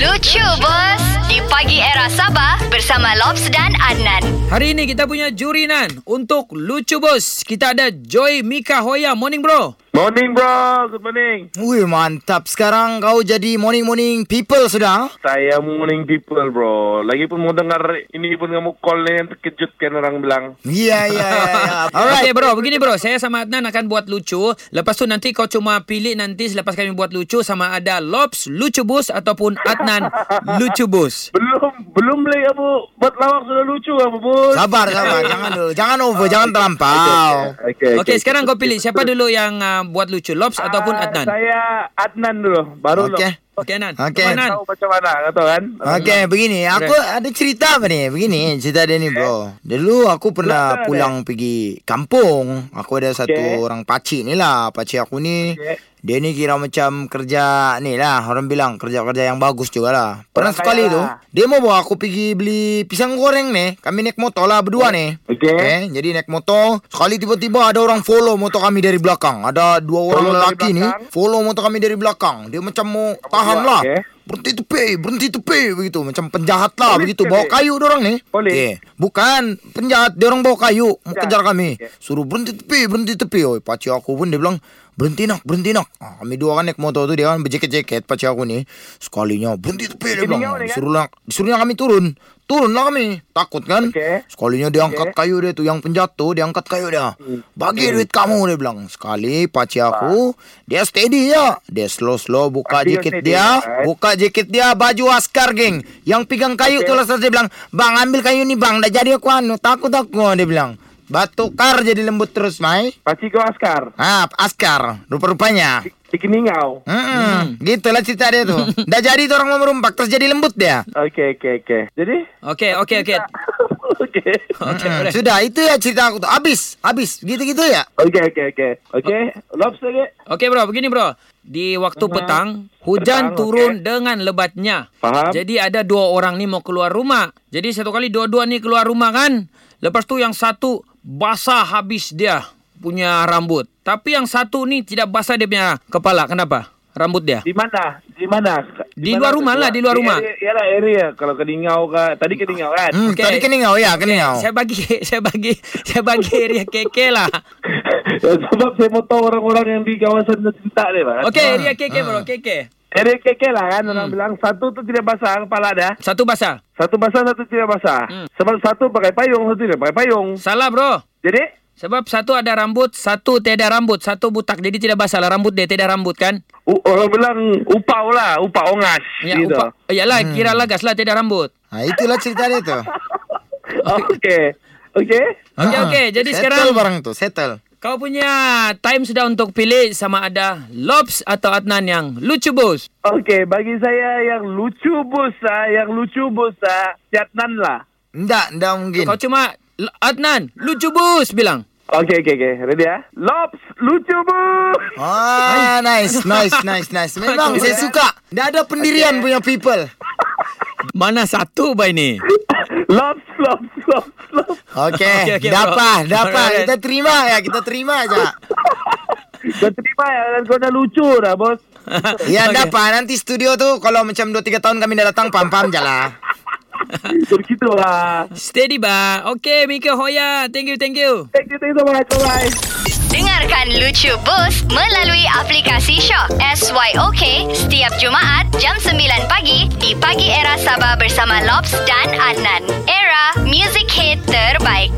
Lucu bos. Di pagi era Sabah Bersama Lobs dan Adnan. Hari ini kita punya juri Nan Untuk Lucu Bos. Kita ada Joy Mika Hoya Morning bro Morning bro, good morning. Wih mantap. Sekarang kau jadi morning-morning people sudah? Saya morning people bro. Lagipun mau dengar ini pun kamu call ni yang terkejut kan orang bilang. Ya ya ya ya. Alright. Okay, bro. Begini bro. Saya sama Adnan akan buat lucu. Lepas tu nanti kau cuma pilih nanti Selepas kami buat lucu Sama ada Lobs Lucu Bos Ataupun Adnan Lucu Bos Belum belum lagi kamu buat lawak sudah lucu kamu bos. Sabar sabar. Jangan dulu. Jangan over. Jangan terlampau. Okay, Okey. Sekarang kau pilih. Siapa dulu yang uh, buat lucu Lobs Ataupun Ah, Adnan Saya Adnan dulu, baru Okey. lo. Okey Adnan Okey. Adnan Tahu macam mana, kau tahu kan? Okay begini. Aku ada cerita apa ni? Begini cerita dia ni bro. Dulu aku pernah pulang pergi kampung. Aku ada satu Okay. orang pakcik ni lah. Pakcik aku ni Okay. Dia ni kira macam kerja ni lah. Orang bilang kerja-kerja yang bagus juga lah. Pernah Orang sekali kaya tu lah. Dia mau bawa aku pergi beli pisang goreng ni. Kami naik motor lah berdua ni. Okey. Eh, jadi naik motor Sekali tiba-tiba ada orang follow motor kami dari belakang. Ada dua orang Follow lelaki ni? Follow motor kami dari belakang. Dia macam mau tahan buat, lah. okey? Berhenti tepi Berhenti tepi Begitu. Macam penjahat lah Polis Begitu. Bawa kayu dorang ni. Polis? Eh, Bukan Penjahat. Dia orang bawa kayu. Mau kejar kami. Okey. Suruh berhenti tepi Berhenti tepi Oi, Pakcik aku pun dia bilang Berhenti nak Berhenti nak ah, Kami dua kan naik motor tu Dia kan berjaket-jaket Pakcik aku ni. Sekalinya Berhenti tepi dia bilang. kan? Suruh lah kami turun. Turun lah kami. Takut kan? Okey. Sekalinya dia angkat kayu dia tu. Yang penjatuh Dia angkat kayu dia. Bagi duit kamu Dia bilang. Sekali pakcik aku Dia steady je Dia slow-slow Buka Pasti jaket dia. right? Buka jaket dia Baju askar geng. Yang pegang kayu tu lah dia bilang. Bang ambil kayu ni bang. Dah jadi aku anu. Takut aku Dia bilang Batu kar jadi lembut terus Mai Pakcik kau askar. Ah, askar Rupa-rupanya Bikin ngau. Hmm, Gitulah cerita dia tu Dah jadi tu orang mau merumpak Terus jadi lembut dia Okey, okey, okey. Jadi? Okey okey okey Okey. Okey Hmm, boleh Sudah itu ya cerita aku tu Habis Habis Gitu-gitu ya Okey, okey, okey. Okey, lobs lagi. Okey bro, begini bro. Di waktu petang, hujan Petang, turun okey. dengan lebatnya. Faham. Jadi ada dua orang ni mau keluar rumah. Jadi satu kali dua-dua ni keluar rumah kan. Lepas tu yang satu basah habis dia punya rambut. Tapi yang satu ni tidak basah dia punya kepala. Kenapa? Rambut dia. Di mana? Di mana? Di mana luar rumah lah, di luar rumah. area- Yalah area. Kalau ke Dingau ke. Tadi ke Dingau kan? Hmm, Okey. Tadi keningau ya keningau Saya bagi saya bagi saya bagi area KK lah. Sebab saya mau tahu orang-orang yang di kawasan cerita ni Pak. Okey, area KK bro, KK. Area KK lah kan. Orang bilang satu tu tidak basah kepala dah. Satu basah. Satu basah, satu tidak basah. Hmm. Sebab satu pakai payung, satu tidak pakai payung. Salah bro. Jadi, Sebab satu ada rambut, satu tiada rambut, satu butak. Jadi tidak basah lah rambut dia, tiada rambut kan? u- orang bilang upau lah. Upau ongas. Ya, gitu. upa, yalah, kira lagas lah, tiada rambut. Nah, itulah cerita dia tu. Okey. Okey. Okey, okey. Jadi settle sekarang barang tu, settle. Kau punya time sudah untuk pilih sama ada Lobs atau Adnan yang lucu bos. Okey, bagi saya yang lucu bos ah, yang lucu bos ah, Jatnan lah. Ndak, ndak mungkin. Kau cuma "L- Adnan, lucu bos bilang. Okey, okey, okey. Ready ya? Lops, lucu bos. Ah, nice, nice, nice, nice. Memang Okay. saya suka. Dah ada pendirian punya people. Mana satu bay ni? Lops, lops, lops, lops. Okey, Okey, okey, dapat, bro. dapat. Alright. Kita terima ya, kita terima aja. Kau terima ya, dan kau dah lucu dah, bos. Ya, Okey. dapat. Nanti studio tu kalau macam 2-3 tahun kami dah datang, pam-pam je lah. Begitu lah. Steady ba. Okey, Mika Hoya. Thank you, thank you. Thank you, thank you so much. Bye-bye. Dengarkan Lucu Bos melalui aplikasi Shock SYOK setiap Jumaat jam 9 pagi Pagi Era Sabah bersama Lobs dan Adnan. Era, music hit terbaik.